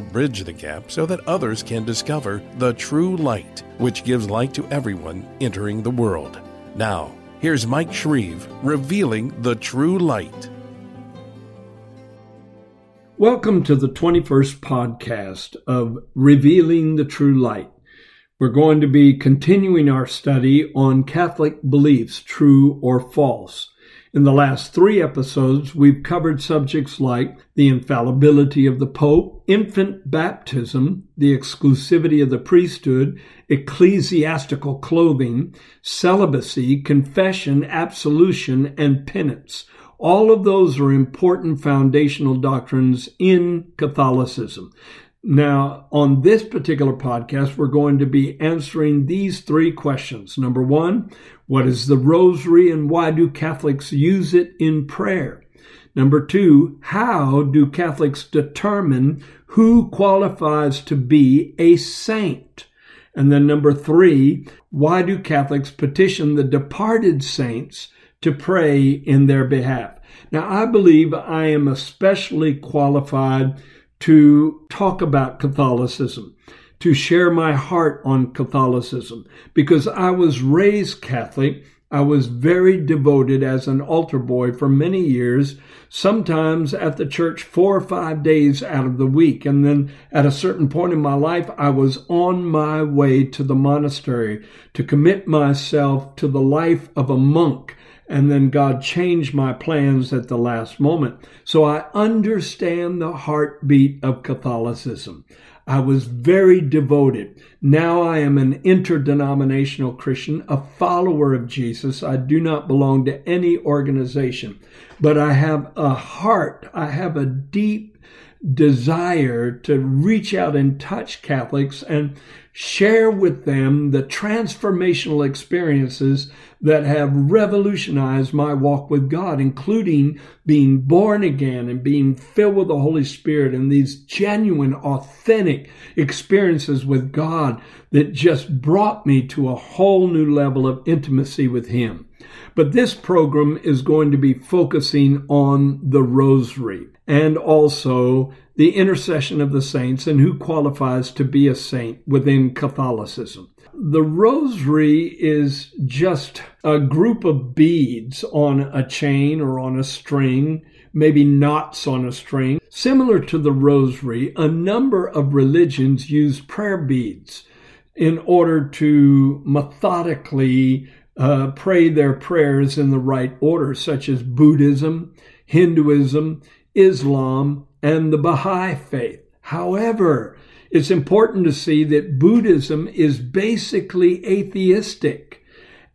bridge the gap so that others can discover the true light, which gives light to everyone entering the world. Now, here's Mike Shreve revealing the true light. Welcome to the 21st podcast of Revealing the True Light. We're going to be continuing our study on Catholic beliefs, true or false. In the last three episodes, we've covered subjects like the infallibility of the Pope, infant baptism, the exclusivity of the priesthood, ecclesiastical clothing, celibacy, confession, absolution, and penance. All of those are important foundational doctrines in Catholicism. Now, on this particular podcast, we're going to be answering these three questions. Number one, what is the rosary and why do Catholics use it in prayer? Number two, how do Catholics determine who qualifies to be a saint? And then number three, why do Catholics petition the departed saints to pray in their behalf? Now, I believe I am especially qualified to talk about Catholicism, to share my heart on Catholicism, because I was raised Catholic. I was very devoted as an altar boy for many years, sometimes at the church four or five days out of the week. And then at a certain point in my life, I was on my way to the monastery to commit myself to the life of a monk and then God changed my plans at the last moment. So I understand the heartbeat of Catholicism. I was very devoted. Now I am an interdenominational Christian, a follower of Jesus. I do not belong to any organization, but I have a heart. I have a deep desire to reach out and touch Catholics and share with them the transformational experiences that have revolutionized my walk with God, including being born again and being filled with the Holy Spirit and these genuine, authentic experiences with God that just brought me to a whole new level of intimacy with Him. But this program is going to be focusing on the rosary and also the intercession of the saints and who qualifies to be a saint within Catholicism. The rosary is just a group of beads on a chain or on a string, maybe knots on a string. Similar to the rosary, a number of religions use prayer beads in order to methodically uh, pray their prayers in the right order, such as Buddhism, Hinduism, Islam, and the Baha'i faith. However, it's important to see that Buddhism is basically atheistic,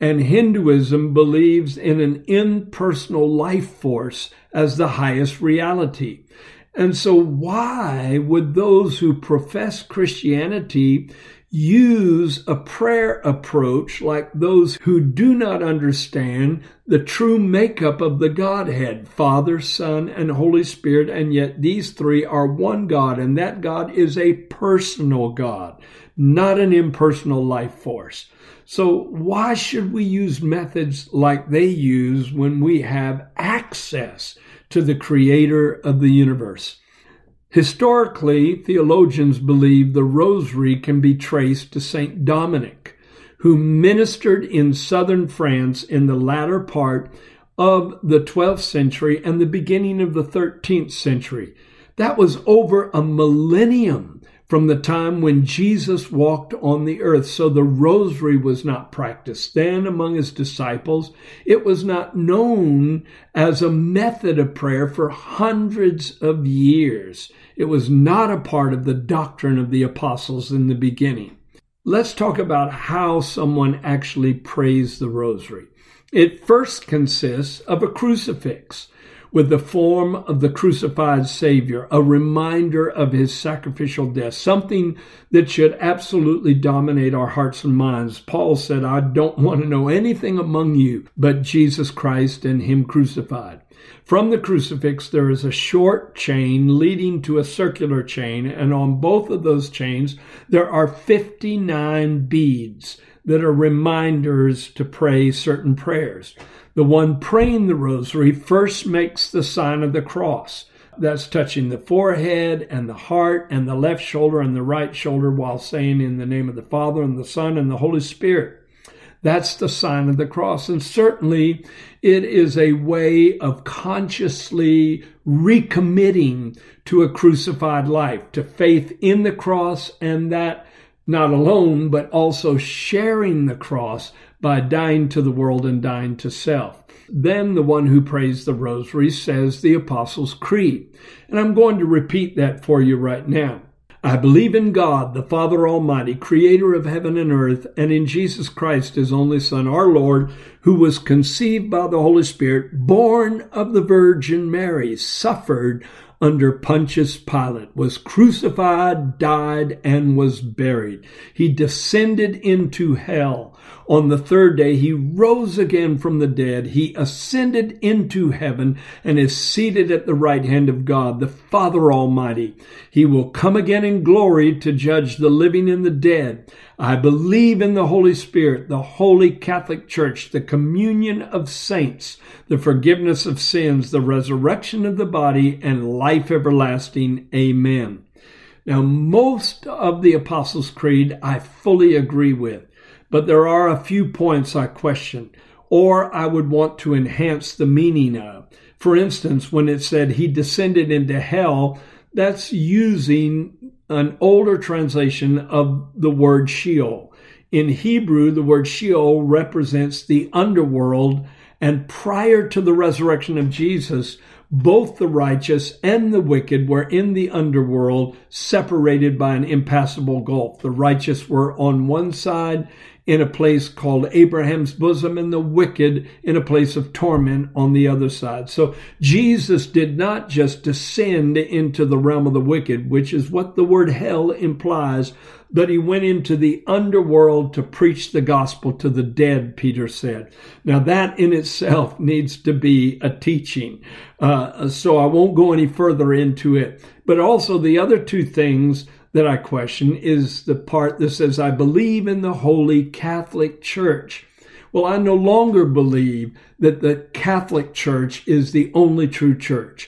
and Hinduism believes in an impersonal life force as the highest reality. And so, why would those who profess Christianity use a prayer approach like those who do not understand the true makeup of the Godhead, Father, Son, and Holy Spirit, and yet these three are one God, and that God is a personal God, not an impersonal life force. So why should we use methods like they use when we have access to the creator of the universe? Historically, theologians believe the rosary can be traced to St. Dominic, who ministered in southern France in the latter part of the 12th century and the beginning of the 13th century. That was over a millennium from the time when Jesus walked on the earth. So the rosary was not practiced then among his disciples. It was not known as a method of prayer for hundreds of years. It was not a part of the doctrine of the apostles in the beginning. Let's talk about how someone actually prays the rosary. It first consists of a crucifix with the form of the crucified Savior, a reminder of his sacrificial death, something that should absolutely dominate our hearts and minds. Paul said, I don't want to know anything among you but Jesus Christ and him crucified. From the crucifix, there is a short chain leading to a circular chain, and on both of those chains, there are 59 beads that are reminders to pray certain prayers. The one praying the rosary first makes the sign of the cross. That's touching the forehead and the heart and the left shoulder and the right shoulder while saying in the name of the Father and the Son and the Holy Spirit. That's the sign of the cross. And certainly it is a way of consciously recommitting to a crucified life, to faith in the cross, and that not alone, but also sharing the cross by dying to the world and dying to self. Then the one who prays the rosary says the Apostles' Creed. And I'm going to repeat that for you right now. I believe in God, the Father Almighty, creator of heaven and earth, and in Jesus Christ, his only Son, our Lord, who was conceived by the Holy Spirit, born of the Virgin Mary, suffered under Pontius Pilate, was crucified, died, and was buried. He descended into hell. On the third day, he rose again from the dead. He ascended into heaven and is seated at the right hand of God, the Father Almighty. He will come again in glory to judge the living and the dead. I believe in the Holy Spirit, the Holy Catholic Church, the communion of saints, the forgiveness of sins, the resurrection of the body, and life everlasting. Amen. Now, most of the Apostles' Creed I fully agree with, but there are a few points I question, or I would want to enhance the meaning of. For instance, when it said he descended into hell, that's using an older translation of the word Sheol. In Hebrew, the word Sheol represents the underworld, and prior to the resurrection of Jesus, both the righteous and the wicked were in the underworld, separated by an impassable gulf. The righteous were on one side in a place called Abraham's bosom, and the wicked in a place of torment on the other side. So Jesus did not just descend into the realm of the wicked, which is what the word hell implies, but he went into the underworld to preach the gospel to the dead, Peter said. Now that in itself needs to be a teaching. Uh, so I won't go any further into it. But also the other two things that I question is the part that says, I believe in the Holy Catholic Church. Well, I no longer believe that the Catholic Church is the only true church.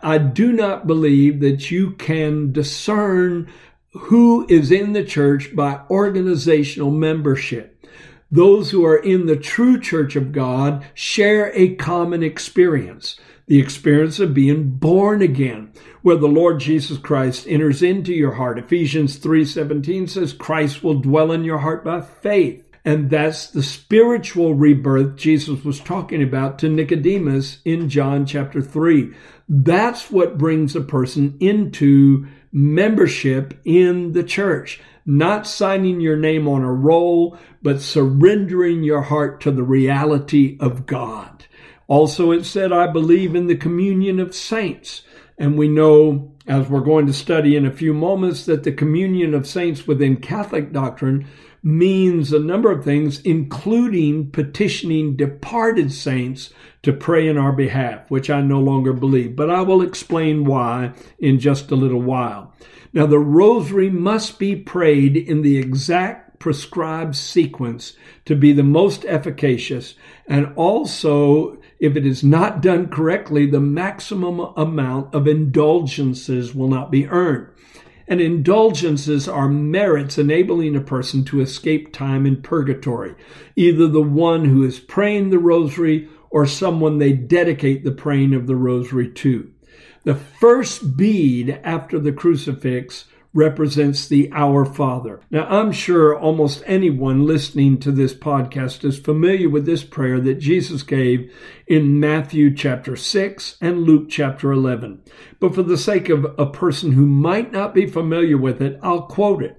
I do not believe that you can discern who is in the church by organizational membership. Those who are in the true church of God share a common experience the experience of being born again, where the Lord Jesus Christ enters into your heart. Ephesians 3:17 says Christ will dwell in your heart by faith. And that's the spiritual rebirth Jesus was talking about to Nicodemus in John chapter 3. That's what brings a person into membership in the church. Not signing your name on a roll, but surrendering your heart to the reality of God. Also, it said, I believe in the communion of saints. And we know, as we're going to study in a few moments, that the communion of saints within Catholic doctrine means a number of things, including petitioning departed saints to pray in our behalf, which I no longer believe. But I will explain why in just a little while. Now, the rosary must be prayed in the exact prescribed sequence to be the most efficacious and also if it is not done correctly, the maximum amount of indulgences will not be earned. And indulgences are merits enabling a person to escape time in purgatory, either the one who is praying the rosary or someone they dedicate the praying of the rosary to. The first bead after the crucifix represents the Our Father. Now, I'm sure almost anyone listening to this podcast is familiar with this prayer that Jesus gave in Matthew chapter 6 and Luke chapter 11. But for the sake of a person who might not be familiar with it, I'll quote it.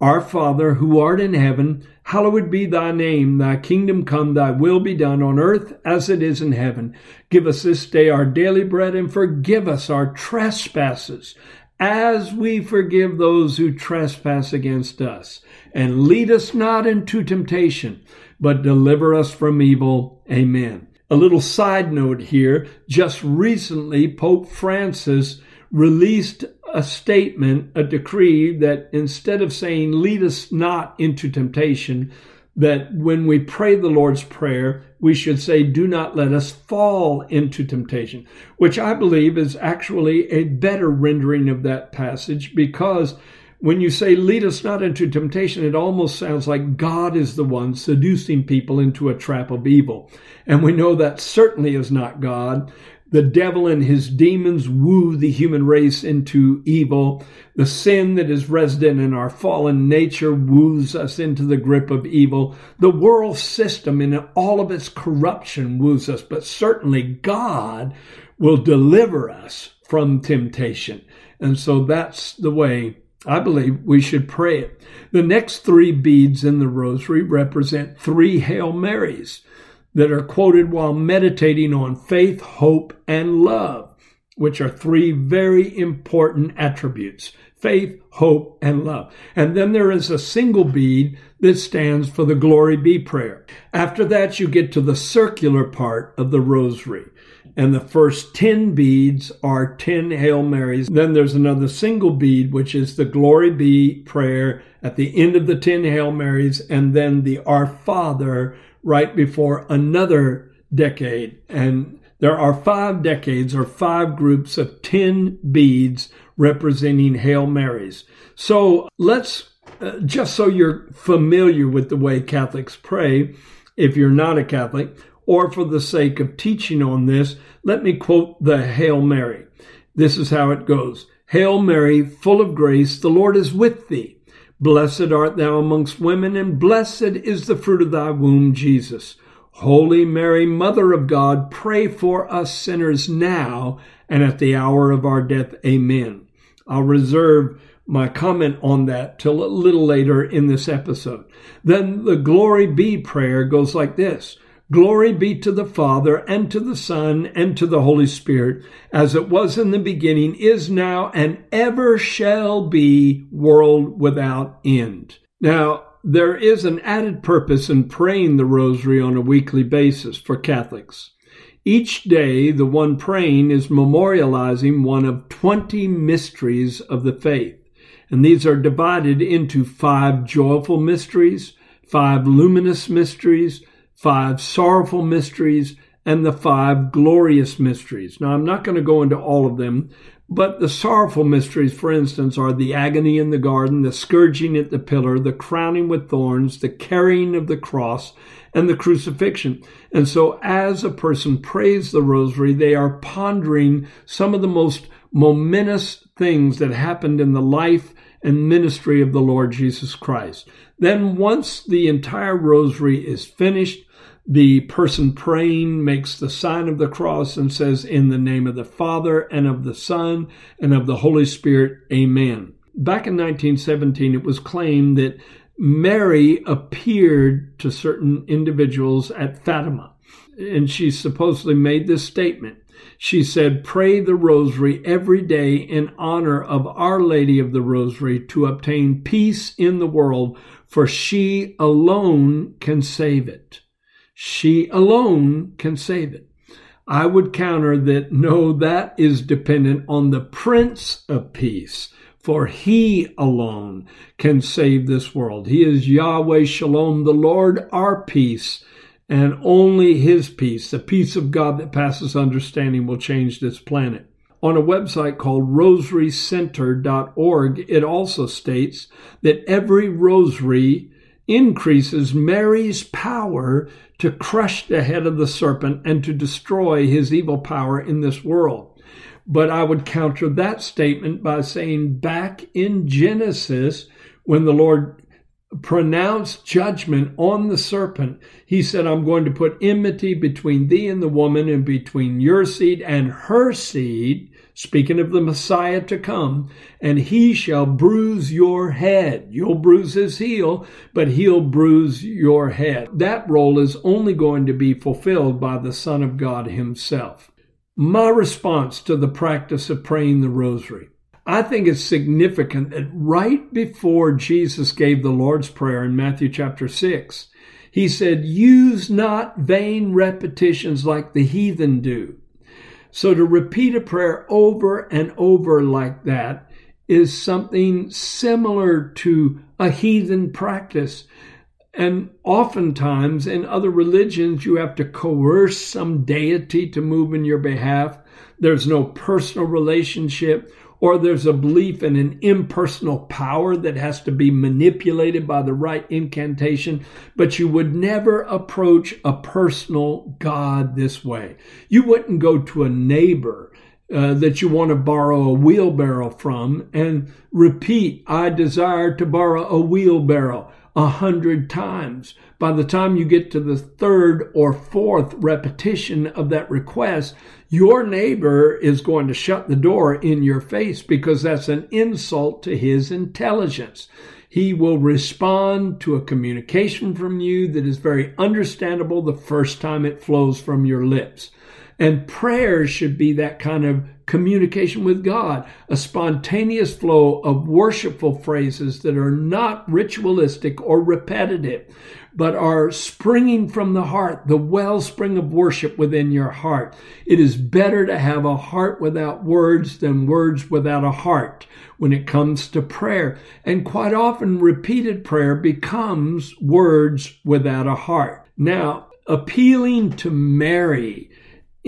Our Father, who art in heaven, hallowed be thy name. Thy kingdom come, thy will be done on earth as it is in heaven. Give us this day our daily bread and forgive us our trespasses as we forgive those who trespass against us. And lead us not into temptation, but deliver us from evil. Amen. A little side note here. Just recently, Pope Francis released a statement, a decree that instead of saying, lead us not into temptation, that when we pray the Lord's Prayer, we should say, Do not let us fall into temptation, which I believe is actually a better rendering of that passage because when you say, Lead us not into temptation, it almost sounds like God is the one seducing people into a trap of evil. And we know that certainly is not God. The devil and his demons woo the human race into evil. The sin that is resident in our fallen nature woos us into the grip of evil. The world system in all of its corruption woos us, but certainly God will deliver us from temptation. And so that's the way I believe we should pray it. The next three beads in the rosary represent three Hail Marys that are quoted while meditating on faith, hope, and love, which are three very important attributes faith, hope, and love. And then there is a single bead that stands for the Glory Be prayer. After that, you get to the circular part of the rosary. And the first 10 beads are 10 Hail Marys. Then there's another single bead, which is the Glory Be prayer at the end of the 10 Hail Marys, and then the Our Father right before another decade. And there are five decades or five groups of 10 beads representing Hail Marys. So let's, uh, just so you're familiar with the way Catholics pray, if you're not a Catholic, or for the sake of teaching on this, let me quote the Hail Mary. This is how it goes. Hail Mary, full of grace, the Lord is with thee. Blessed art thou amongst women, and blessed is the fruit of thy womb, Jesus. Holy Mary, Mother of God, pray for us sinners now and at the hour of our death. Amen. I'll reserve my comment on that till a little later in this episode. Then the glory be prayer goes like this. Glory be to the Father, and to the Son, and to the Holy Spirit, as it was in the beginning, is now, and ever shall be, world without end. Now, there is an added purpose in praying the rosary on a weekly basis for Catholics. Each day, the one praying is memorializing one of 20 mysteries of the faith. And these are divided into five joyful mysteries, five luminous mysteries, five sorrowful mysteries, and the five glorious mysteries. Now, I'm not going to go into all of them, but the sorrowful mysteries, for instance, are the agony in the garden, the scourging at the pillar, the crowning with thorns, the carrying of the cross, and the crucifixion. And so, as a person prays the rosary, they are pondering some of the most momentous things that happened in the life and ministry of the Lord Jesus Christ. Then, once the entire rosary is finished, the person praying makes the sign of the cross and says, In the name of the Father and of the Son and of the Holy Spirit, Amen. Back in 1917, it was claimed that Mary appeared to certain individuals at Fatima, and she supposedly made this statement. She said, Pray the rosary every day in honor of Our Lady of the Rosary to obtain peace in the world, for she alone can save it. She alone can save it. I would counter that no, that is dependent on the Prince of Peace, for he alone can save this world. He is Yahweh Shalom, the Lord our peace, and only his peace, the peace of God that passes understanding, will change this planet. On a website called rosarycenter.org, it also states that every rosary increases Mary's power to crush the head of the serpent and to destroy his evil power in this world. But I would counter that statement by saying back in Genesis, when the Lord pronounced judgment on the serpent, he said, I'm going to put enmity between thee and the woman and between your seed and her seed speaking of the Messiah to come, and he shall bruise your head. You'll bruise his heel, but he'll bruise your head. That role is only going to be fulfilled by the Son of God himself. My response to the practice of praying the rosary. I think it's significant that right before Jesus gave the Lord's Prayer in Matthew chapter 6, he said, Use not vain repetitions like the heathen do so to repeat a prayer over and over like that is something similar to a heathen practice. And oftentimes in other religions, you have to coerce some deity to move in your behalf. There's no personal relationship or there's a belief in an impersonal power that has to be manipulated by the right incantation, but you would never approach a personal God this way. You wouldn't go to a neighbor uh, that you want to borrow a wheelbarrow from and repeat, I desire to borrow a wheelbarrow a hundred times. By the time you get to the third or fourth repetition of that request, your neighbor is going to shut the door in your face because that's an insult to his intelligence. He will respond to a communication from you that is very understandable the first time it flows from your lips. And prayer should be that kind of communication with God, a spontaneous flow of worshipful phrases that are not ritualistic or repetitive, but are springing from the heart, the wellspring of worship within your heart. It is better to have a heart without words than words without a heart when it comes to prayer. And quite often, repeated prayer becomes words without a heart. Now, appealing to Mary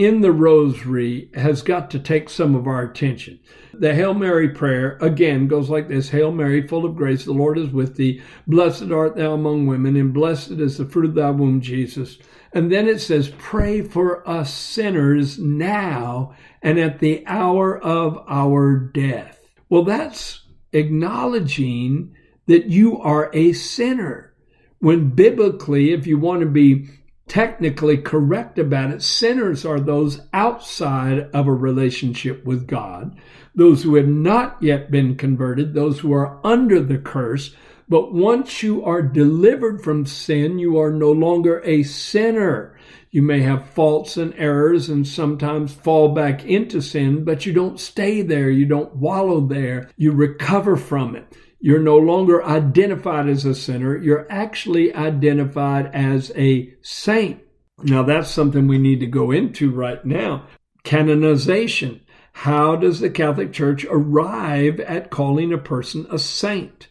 in the rosary has got to take some of our attention. The Hail Mary prayer, again, goes like this Hail Mary, full of grace, the Lord is with thee. Blessed art thou among women, and blessed is the fruit of thy womb, Jesus. And then it says, Pray for us sinners now and at the hour of our death. Well, that's acknowledging that you are a sinner. When biblically, if you want to be technically correct about it, sinners are those outside of a relationship with God, those who have not yet been converted, those who are under the curse. But once you are delivered from sin, you are no longer a sinner. You may have faults and errors and sometimes fall back into sin, but you don't stay there. You don't wallow there. You recover from it. You're no longer identified as a sinner. You're actually identified as a saint. Now, that's something we need to go into right now. Canonization. How does the Catholic Church arrive at calling a person a saint?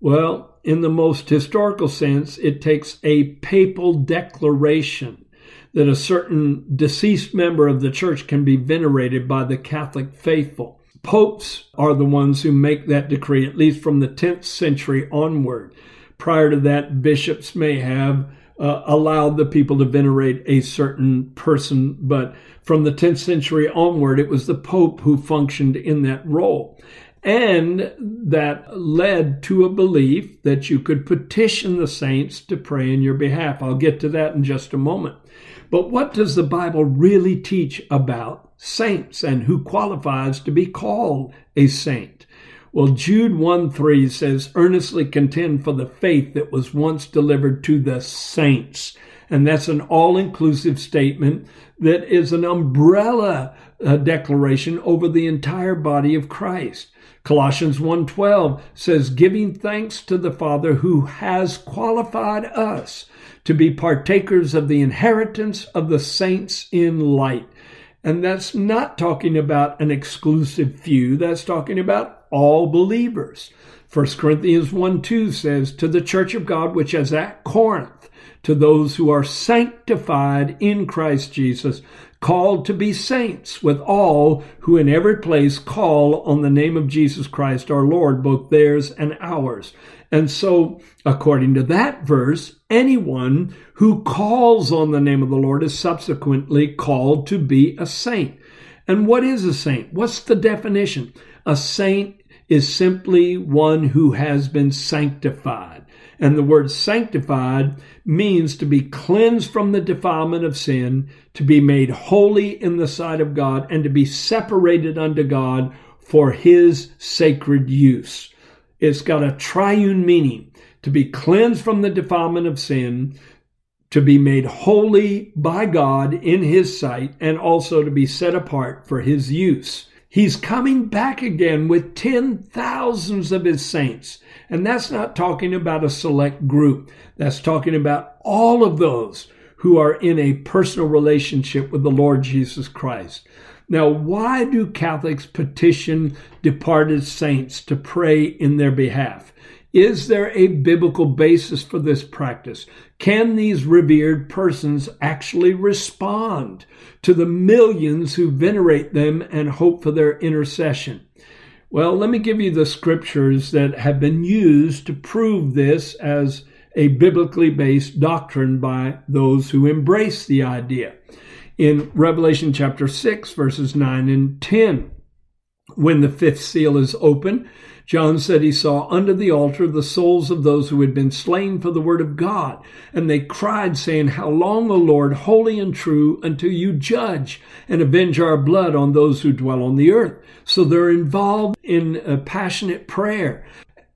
Well, in the most historical sense, it takes a papal declaration that a certain deceased member of the church can be venerated by the Catholic faithful. Popes are the ones who make that decree, at least from the 10th century onward. Prior to that, bishops may have uh, allowed the people to venerate a certain person, but from the 10th century onward, it was the Pope who functioned in that role. And that led to a belief that you could petition the saints to pray in your behalf. I'll get to that in just a moment. But what does the Bible really teach about saints and who qualifies to be called a saint. Well, Jude 1 3 says, earnestly contend for the faith that was once delivered to the saints. And that's an all inclusive statement that is an umbrella uh, declaration over the entire body of Christ. Colossians 1:12 says giving thanks to the Father who has qualified us to be partakers of the inheritance of the saints in light. And that's not talking about an exclusive few, that's talking about all believers. 1 Corinthians 1 2 says, To the church of God which is at Corinth, to those who are sanctified in Christ Jesus, called to be saints, with all who in every place call on the name of Jesus Christ our Lord, both theirs and ours. And so, according to that verse, anyone who calls on the name of the Lord is subsequently called to be a saint. And what is a saint? What's the definition? A saint is simply one who has been sanctified. And the word sanctified means to be cleansed from the defilement of sin, to be made holy in the sight of God, and to be separated unto God for his sacred use. It's got a triune meaning to be cleansed from the defilement of sin, to be made holy by God in His sight, and also to be set apart for His use. He's coming back again with ten thousands of His saints. And that's not talking about a select group. That's talking about all of those who are in a personal relationship with the Lord Jesus Christ. Now, why do Catholics petition departed saints to pray in their behalf? Is there a biblical basis for this practice? Can these revered persons actually respond to the millions who venerate them and hope for their intercession? Well, let me give you the scriptures that have been used to prove this as a biblically based doctrine by those who embrace the idea. In Revelation chapter 6, verses 9 and 10, when the fifth seal is open, John said he saw under the altar the souls of those who had been slain for the word of God. And they cried, saying, How long, O Lord, holy and true, until you judge and avenge our blood on those who dwell on the earth? So they're involved in a passionate prayer.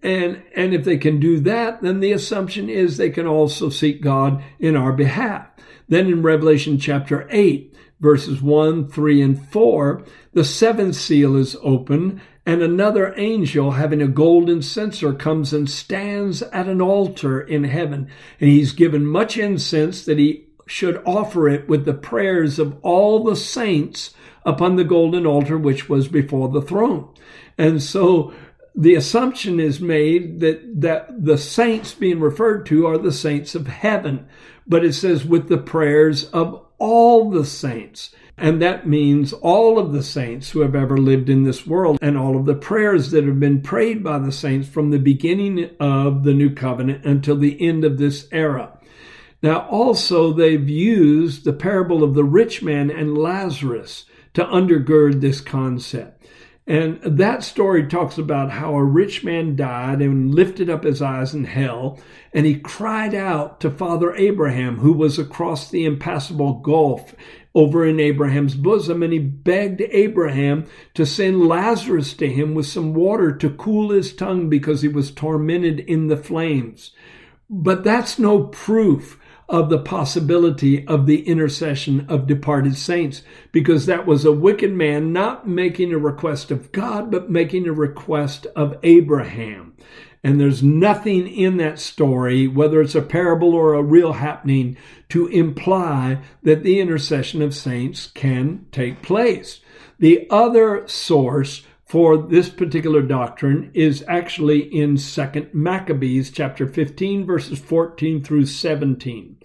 And, and if they can do that, then the assumption is they can also seek God in our behalf. Then in Revelation chapter 8, verses 1, 3, and 4, the seventh seal is open, and another angel having a golden censer comes and stands at an altar in heaven. And he's given much incense that he should offer it with the prayers of all the saints upon the golden altar which was before the throne. And so the assumption is made that, that the saints being referred to are the saints of heaven. But it says with the prayers of all the saints. And that means all of the saints who have ever lived in this world and all of the prayers that have been prayed by the saints from the beginning of the new covenant until the end of this era. Now, also, they've used the parable of the rich man and Lazarus to undergird this concept. And that story talks about how a rich man died and lifted up his eyes in hell, and he cried out to Father Abraham, who was across the impassable gulf over in Abraham's bosom, and he begged Abraham to send Lazarus to him with some water to cool his tongue because he was tormented in the flames. But that's no proof of the possibility of the intercession of departed saints, because that was a wicked man not making a request of God, but making a request of Abraham. And there's nothing in that story, whether it's a parable or a real happening, to imply that the intercession of saints can take place. The other source for this particular doctrine is actually in 2nd Maccabees chapter 15 verses 14 through 17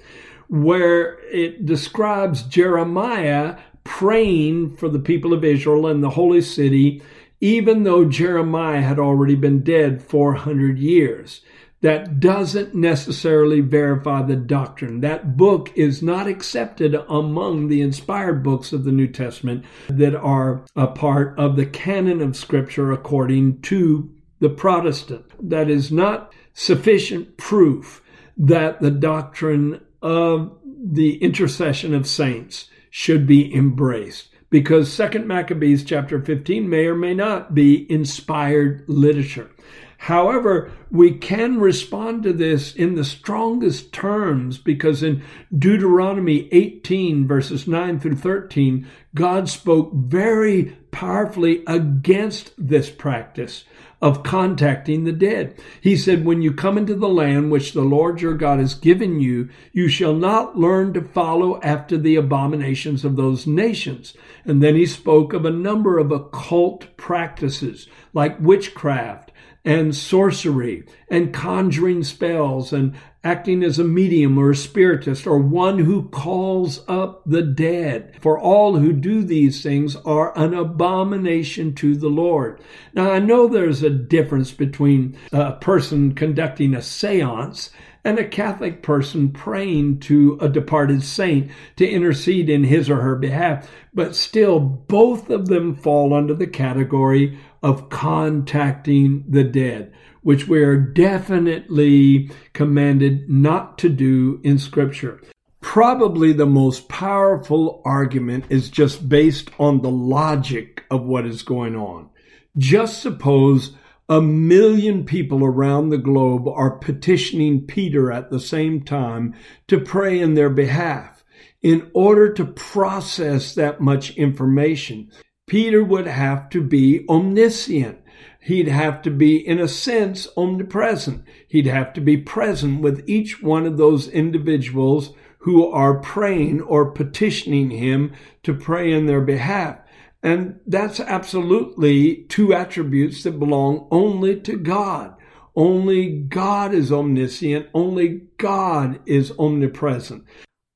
where it describes Jeremiah praying for the people of Israel and the holy city even though Jeremiah had already been dead 400 years. That doesn't necessarily verify the doctrine. That book is not accepted among the inspired books of the New Testament that are a part of the canon of Scripture according to the Protestant. That is not sufficient proof that the doctrine of the intercession of saints should be embraced because second maccabees chapter 15 may or may not be inspired literature. However we can respond to this in the strongest terms because in deuteronomy 18 verses 9 through 13 god spoke very powerfully against this practice of contacting the dead. He said, When you come into the land which the Lord your God has given you, you shall not learn to follow after the abominations of those nations. And then he spoke of a number of occult practices like witchcraft and sorcery and conjuring spells and acting as a medium or a spiritist or one who calls up the dead. For all who do these things are an abomination to the Lord. Now, I know there's a difference between a person conducting a seance and a Catholic person praying to a departed saint to intercede in his or her behalf, but still both of them fall under the category of contacting the dead which we are definitely commanded not to do in Scripture. Probably the most powerful argument is just based on the logic of what is going on. Just suppose a million people around the globe are petitioning Peter at the same time to pray in their behalf. In order to process that much information, Peter would have to be omniscient he'd have to be, in a sense, omnipresent. He'd have to be present with each one of those individuals who are praying or petitioning him to pray in their behalf. And that's absolutely two attributes that belong only to God. Only God is omniscient. Only God is omnipresent.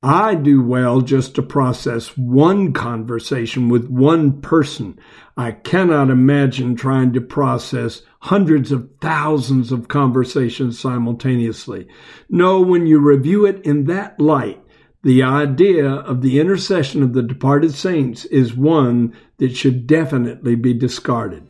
I do well just to process one conversation with one person. I cannot imagine trying to process hundreds of thousands of conversations simultaneously. No, when you review it in that light, the idea of the intercession of the departed saints is one that should definitely be discarded.